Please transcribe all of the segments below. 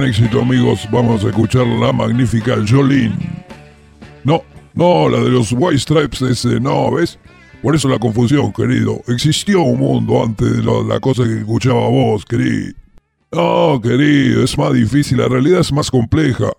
Gran éxito, amigos. Vamos a escuchar la magnífica Jolene. No, no, la de los White Stripes, ese, no, ¿ves? Por eso la confusión, querido. Existió un mundo antes de la, cosa que escuchaba vos, querido. No, querido, es más difícil, la realidad es más compleja.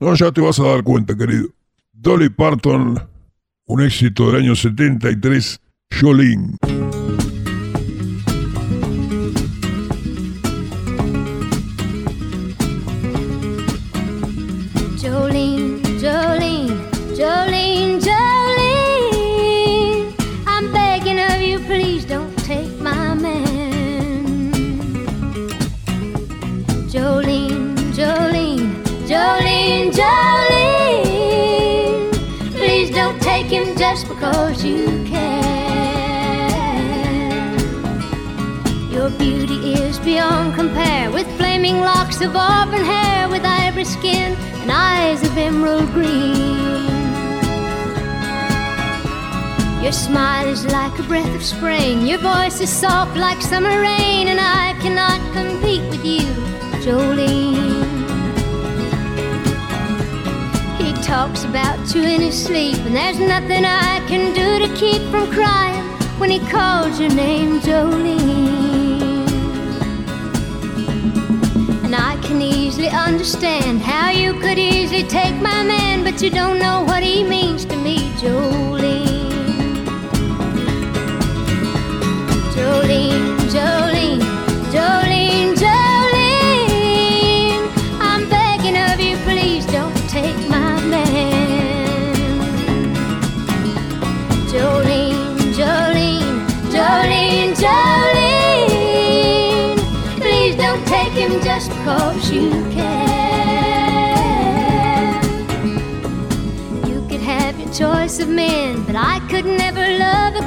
No, ya te vas a dar cuenta, querido. Dolly Parton, un éxito del año 73, Jolene. Jolene, Jolene, Jolene. I'm begging of you, please don't take my man. Jolene, Jolene, Jolene, Jolene. Please don't take him just because you can. Your beauty is beyond compare with flaming locks of auburn hair, with ivory skin and eyes of emerald green. Your smile is like a breath of spring, your voice is soft like summer rain, and I cannot compete with you, Jolene. He talks about you in his sleep, and there's nothing I can do to keep from crying when he calls your name, Jolene. And I can easily understand how you could easily take my man, but you don't know what he means to me, Jolene.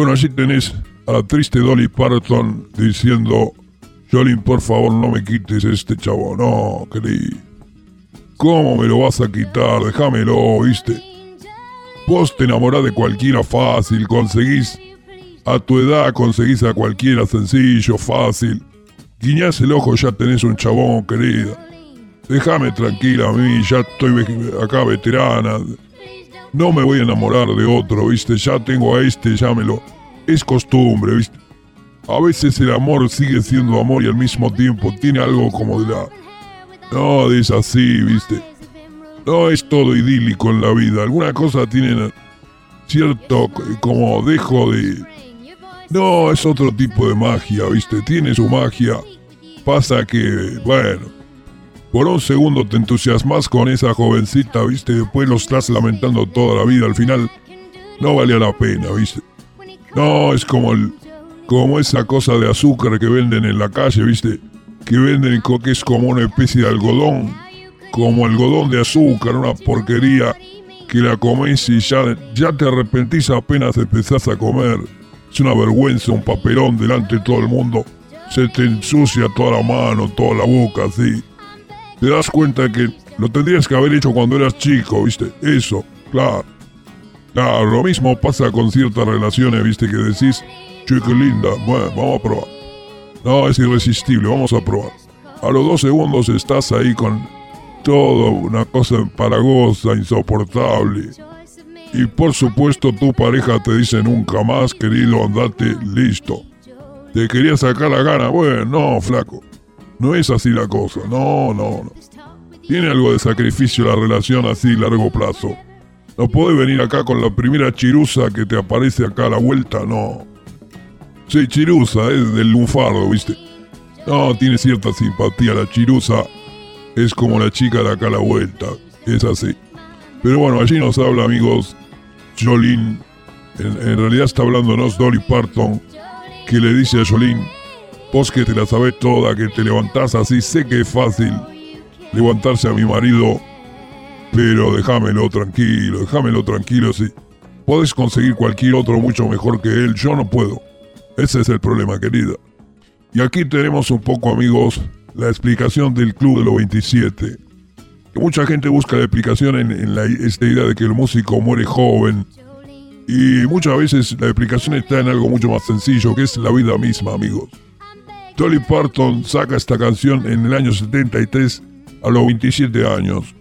Bueno, allí tenés a la triste Dolly Parton diciendo, Jolene, por favor, no me quites este chavo. No, querido. ¿Cómo me lo vas a quitar? Déjamelo, ¿viste? Vos te enamorás de cualquiera fácil, conseguís... A tu edad conseguís a cualquiera sencillo, fácil. Guiñás el ojo, ya tenés un chabón, querida. Déjame tranquila a mí, ya estoy acá veterana. No me voy a enamorar de otro, ¿viste? Ya tengo a este, llámelo. Es costumbre, ¿viste? A veces el amor sigue siendo amor y al mismo tiempo tiene algo como de la... No, es así, ¿viste? No es todo idílico en la vida. Alguna cosa tiene cierto como dejo de... No, es otro tipo de magia, ¿viste? Tiene su magia. Pasa que, bueno, por un segundo te entusiasmas con esa jovencita, ¿viste? Después lo estás lamentando toda la vida. Al final, no valía la pena, ¿viste? No, es como el, como esa cosa de azúcar que venden en la calle, ¿viste? Que venden que es como una especie de algodón, como algodón de azúcar, una porquería que la comes y ya, ya te arrepentís apenas empezás a comer. Es una vergüenza, un papelón delante de todo el mundo. Se te ensucia toda la mano, toda la boca, así. Te das cuenta que lo tendrías que haber hecho cuando eras chico, ¿viste? Eso, claro. Claro, lo mismo pasa con ciertas relaciones, ¿viste? Que decís, che, linda, bueno, vamos a probar. No, es irresistible, vamos a probar. A los dos segundos estás ahí con todo una cosa empalagosa, insoportable. Y por supuesto tu pareja te dice nunca más, querido, andate, listo. Te quería sacar la gana, bueno, no, flaco. No es así la cosa, no, no, no. Tiene algo de sacrificio la relación así largo plazo. No podés venir acá con la primera chirusa que te aparece acá a la vuelta, no. Sí, Chirusa, es del lunfardo, ¿viste? No, tiene cierta simpatía la Chirusa. Es como la chica de acá a la vuelta. Es así. Pero bueno, allí nos habla, amigos, Jolene. En, realidad está hablándonos Dolly Parton, que le dice a Jolene, vos que te la sabés toda, que te levantás así, sé que es fácil levantarse a mi marido, pero déjamelo tranquilo, déjamelo tranquilo, sí. Podés conseguir cualquier otro mucho mejor que él, yo no puedo. Ese es el problema, querida. Y aquí tenemos un poco, amigos, la explicación del Club de los 27. Que mucha gente busca la explicación en, la, esta idea de que el músico muere joven. Y muchas veces la explicación está en algo mucho más sencillo, que es la vida misma, amigos. Dolly Parton saca esta canción en el año 73 a los 27 años,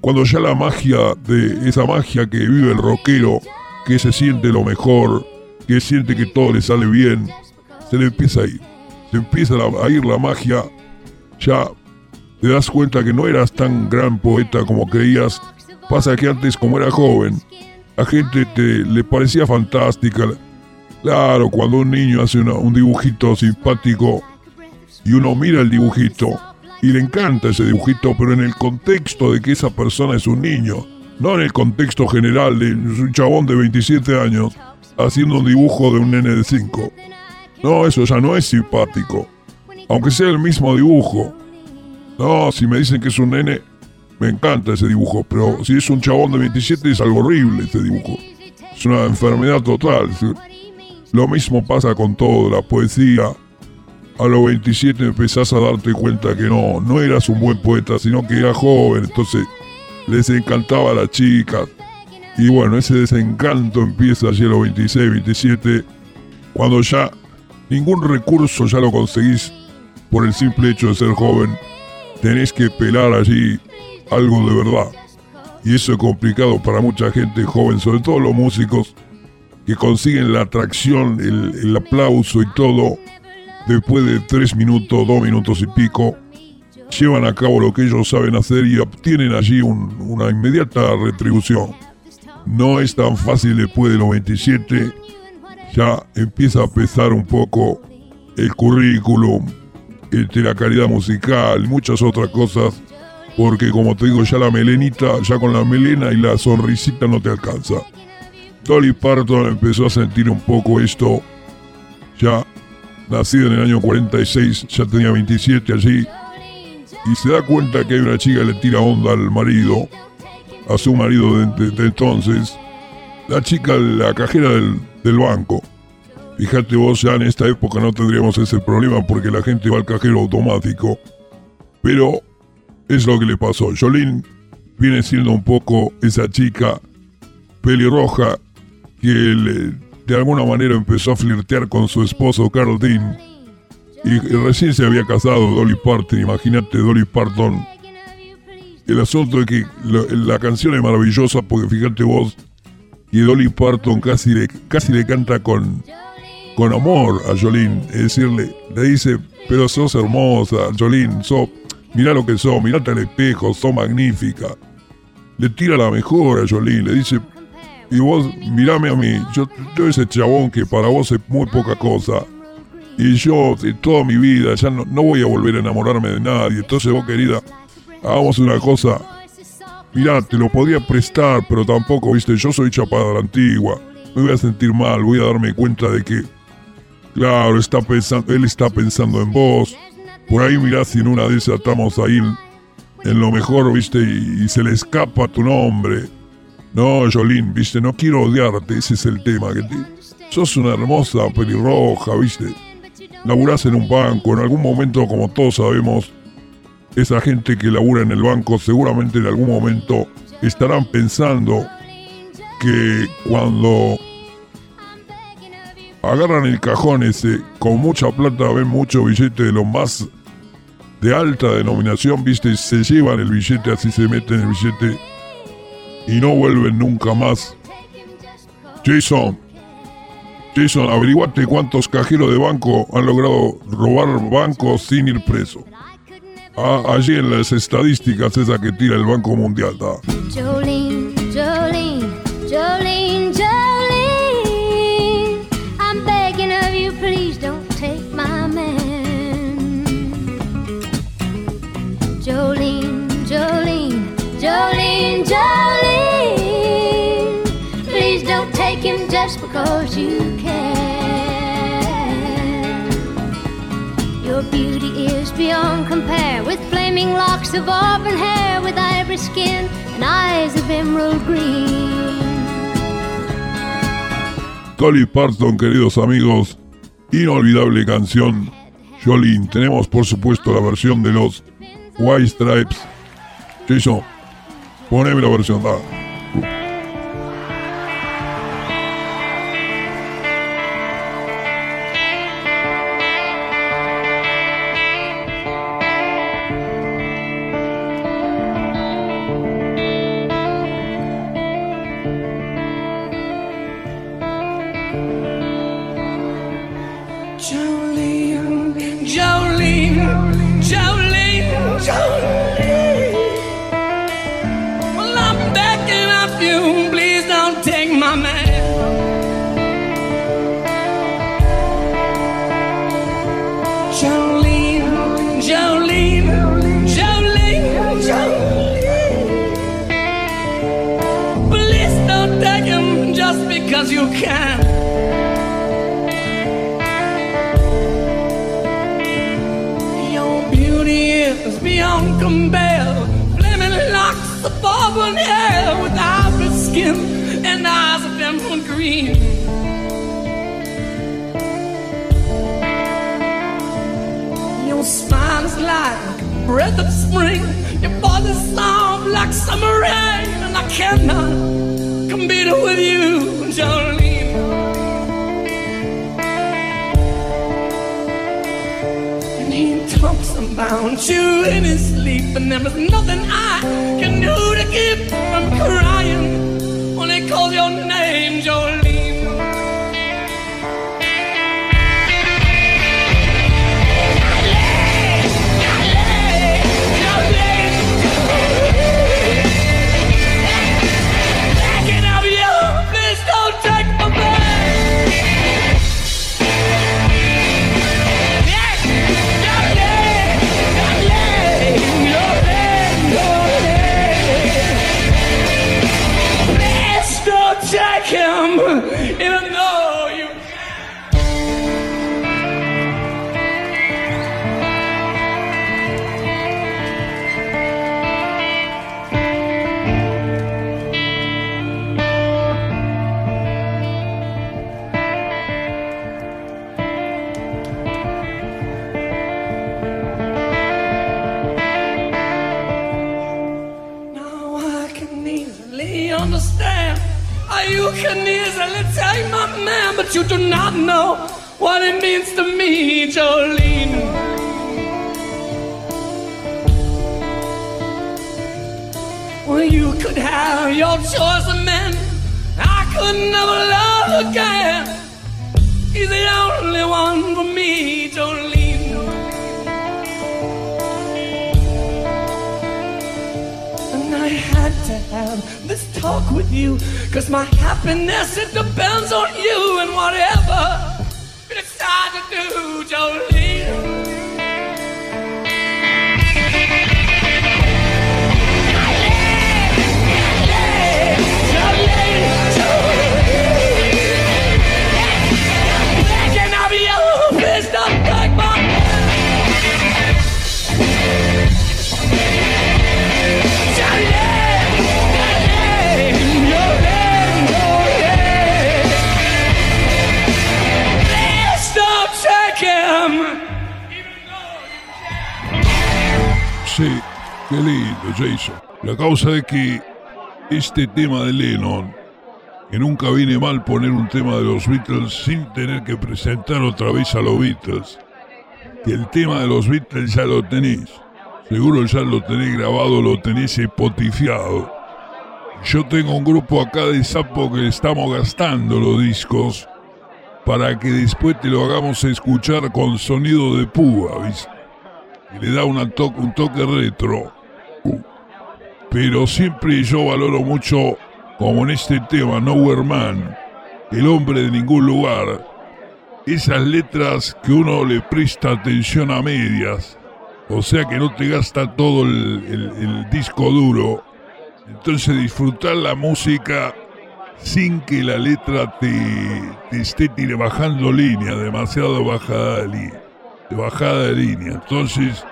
cuando ya la magia de esa magia que vive el rockero, que se siente lo mejor, que siente que todo le sale bien, se le empieza a ir. Se empieza a ir la magia, ya te das cuenta que no eras tan gran poeta como creías. Pasa que antes, como era joven, la gente te, le parecía fantástica. Claro, cuando un niño hace un dibujito simpático y uno mira el dibujito y le encanta ese dibujito, pero en el contexto de que esa persona es un niño, no en el contexto general de un chabón de 27 años haciendo un dibujo de un nene de 5. No, eso ya no es simpático. Aunque sea el mismo dibujo. No, si me dicen que es un nene, me encanta ese dibujo, pero si es un chabón de 27 es algo horrible ese dibujo. Es una enfermedad total. Lo mismo pasa con todo, la poesía, a los 27 empezás a darte cuenta que no, no eras un buen poeta, sino que eras joven, entonces les encantaba a las chicas. Y bueno, ese desencanto empieza allí a los 26, 27, cuando ya ningún recurso ya lo conseguís por el simple hecho de ser joven. Tenés que pelar allí algo de verdad. Y eso es complicado para mucha gente joven, sobre todo los músicos que consiguen la atracción, el, el aplauso y todo después de tres minutos, dos minutos y pico, llevan a cabo lo que ellos saben hacer y obtienen allí una inmediata retribución. No es tan fácil después de los 27, ya empieza a pesar un poco el currículum, este, la calidad musical, muchas otras cosas, porque como te digo, ya la melenita, ya con la melena y la sonrisita no te alcanza. Dolly Parton empezó a sentir un poco esto, ya nacido en el año 46, ya tenía 27 allí, y se da cuenta que hay una chica que le tira onda al marido, a su marido de, entonces, la chica, la cajera del, del, banco. Fíjate vos, ya en esta época no tendríamos ese problema porque la gente va al cajero automático. Pero es lo que le pasó. Jolene viene siendo un poco esa chica pelirroja que le, de alguna manera empezó a flirtear con su esposo Carl Dean. Y, recién se había casado Dolly Parton, imagínate Dolly Parton. El asunto es que la, canción es maravillosa porque fíjate vos que Dolly Parton casi le, casi le canta con, con amor a Jolene. Es decir, le, dice, pero sos hermosa, Jolene, sos, mirá lo que sos, mirate al espejo, sos magnífica. Le tira la mejor a Jolene, le dice, y vos, mirame a mí, yo, yo ese chabón que para vos es muy poca cosa. Y yo, de toda mi vida, ya no, voy a volver a enamorarme de nadie. Entonces vos, querida, hagamos una cosa. Mirá, te lo podría prestar, pero tampoco, viste, yo soy chapada la antigua. Me voy a sentir mal, voy a darme cuenta de que, claro, está pensando, él está pensando en vos. Por ahí mirá si en una de esas estamos ahí en, lo mejor, viste, y se le escapa tu nombre. No, Jolín, viste, no quiero odiarte, ese es el tema. Que te... Sos una hermosa pelirroja, viste. Laburás en un banco, en algún momento, como todos sabemos, esa gente que labura en el banco seguramente en algún momento estarán pensando que cuando agarran el cajón ese, con mucha plata ven mucho billete de lo más de alta denominación, viste, se llevan el billete, así se meten el billete y no vuelven nunca más. Jason, Jason, averiguate cuántos cajeros de banco han logrado robar bancos sin ir preso. Ah, allí en las estadísticas esa que tira el Banco Mundial. Da. Jolene, Jolene, Jolene, you beyond compare with flaming locks of auburn hair, with ivory skin and eyes of emerald green. Queridos amigos, inolvidable canción. Tenemos por supuesto la versión de los White Stripes. Jason, poneme la versión, da. Because you can. Your beauty is beyond compare. Flaming locks auburn hair with ivory skin and eyes of emerald green. Your smile is like a breath of spring. Your is soft like summer rain, and I cannot compete with you, Jolene. And he talks about you in his sleep, and there is nothing I can do to keep from crying when he calls your name, Jolene. You do not know what it means to me, Jolene. Well, you could have your choice of men. I could never love again. He's the only one for me, Jolene. And I had to have this talk with you. Cause my happiness, it depends on you and whatever you decide to do, Jolene. Qué lindo, Jason. La causa es que este tema de Lennon, que nunca viene mal poner un tema de los Beatles sin tener que presentar otra vez a los Beatles, que el tema de los Beatles ya lo tenéis. Seguro ya lo tenéis grabado, lo tenéis hipotifiado. Yo tengo un grupo acá de sapo que estamos gastando los discos para que después te lo hagamos escuchar con sonido de púa, ¿viste? Le da un toque retro. Uh. Pero siempre yo valoro mucho, como en este tema, Nowhere Man, el hombre de ningún lugar, esas letras que uno le presta atención a medias, o sea que no te gasta todo el, disco duro. Entonces disfrutar la música sin que la letra te, te esté bajando línea, demasiado bajada de, li- de bajada de línea. Entonces,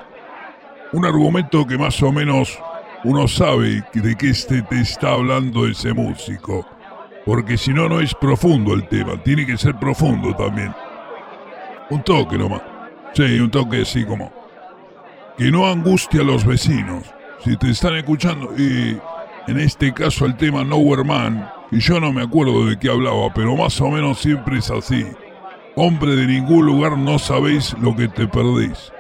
un argumento que más o menos uno sabe de qué este te está hablando ese músico. Porque si no, no es profundo el tema. Tiene que ser profundo también. Un toque nomás. Sí, un toque así como. Que no angustie a los vecinos. Si te están escuchando, y en este caso el tema Nowhere Man, y yo no me acuerdo de qué hablaba, pero más o menos siempre es así. Hombre de ningún lugar no sabéis lo que te perdéis.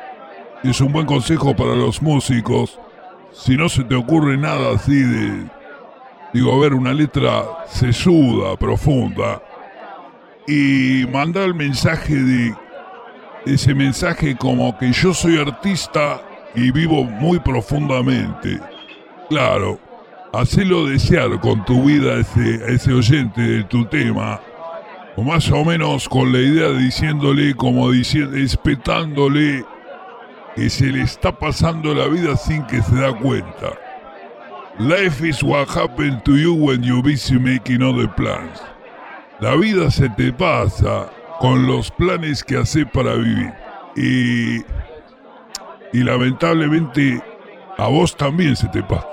Es un buen consejo para los músicos. Si no se te ocurre nada así de. Digo, a ver, una letra sesuda, profunda. Y mandar el mensaje de. Ese mensaje como que yo soy artista y vivo muy profundamente. Claro, hacelo desear con tu vida a ese, ese oyente de tu tema. O más o menos con la idea de diciéndole, como diciendo, espetándole que se le está pasando la vida sin que se da cuenta. Life is what happened to you when you're busy making other plans. La vida se te pasa con los planes que haces para vivir. Y, y lamentablemente a vos también se te pasa.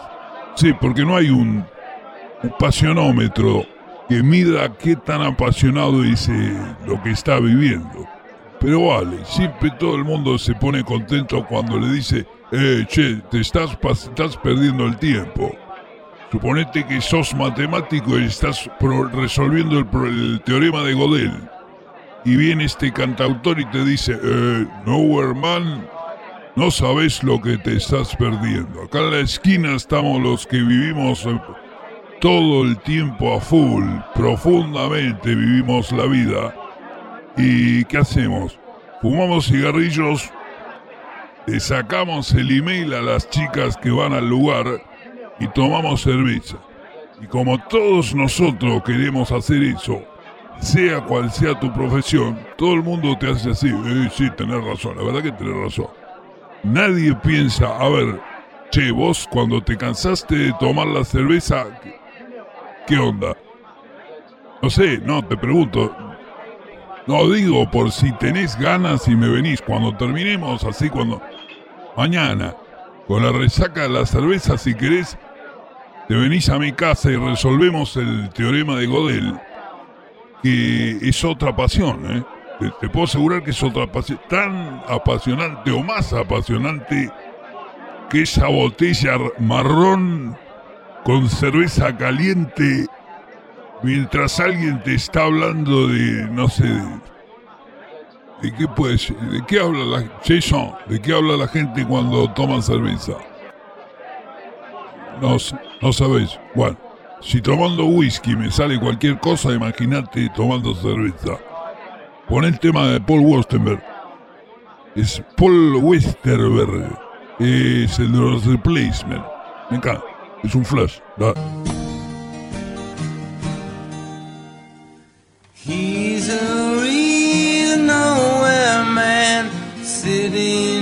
Sí, porque no hay un, un pasionómetro que mida qué tan apasionado es eh, lo que está viviendo. Pero vale, siempre todo el mundo se pone contento cuando le dice, eh, che, te estás, estás perdiendo el tiempo. Suponete que sos matemático y estás resolviendo el, teorema de Godel. Y viene este cantautor y te dice, eh, Nowhere Man, no sabes lo que te estás perdiendo. Acá en la esquina estamos los que vivimos eh, todo el tiempo a full, profundamente vivimos la vida. ¿Y qué hacemos? Fumamos cigarrillos, le sacamos el email a las chicas que van al lugar y tomamos cerveza. Y como todos nosotros queremos hacer eso, sea cual sea tu profesión, todo el mundo te hace así. Eh, sí, tenés razón, la verdad que tenés razón. Nadie piensa, a ver, che, vos cuando te cansaste de tomar la cerveza, ¿qué, onda? No sé, no, te pregunto. No digo por si tenés ganas y me venís cuando terminemos, así cuando... Mañana, con la resaca de la cerveza, si querés, te venís a mi casa y resolvemos el teorema de Godel, que es otra pasión, ¿eh? Te, te puedo asegurar que es otra pasión, tan apasionante o más apasionante que esa botella marrón con cerveza caliente mientras alguien te está hablando de, no sé, de, de qué puede de qué habla la Jason, de qué habla la gente cuando toman cerveza. No, no sabéis. Bueno, si tomando whisky me sale cualquier cosa, imagínate tomando cerveza. Pon el tema de Paul Westerberg. Es Paul Westerberg. Es el de los replacement. Me encanta. Es un flash. He's a real nowhere man, sitting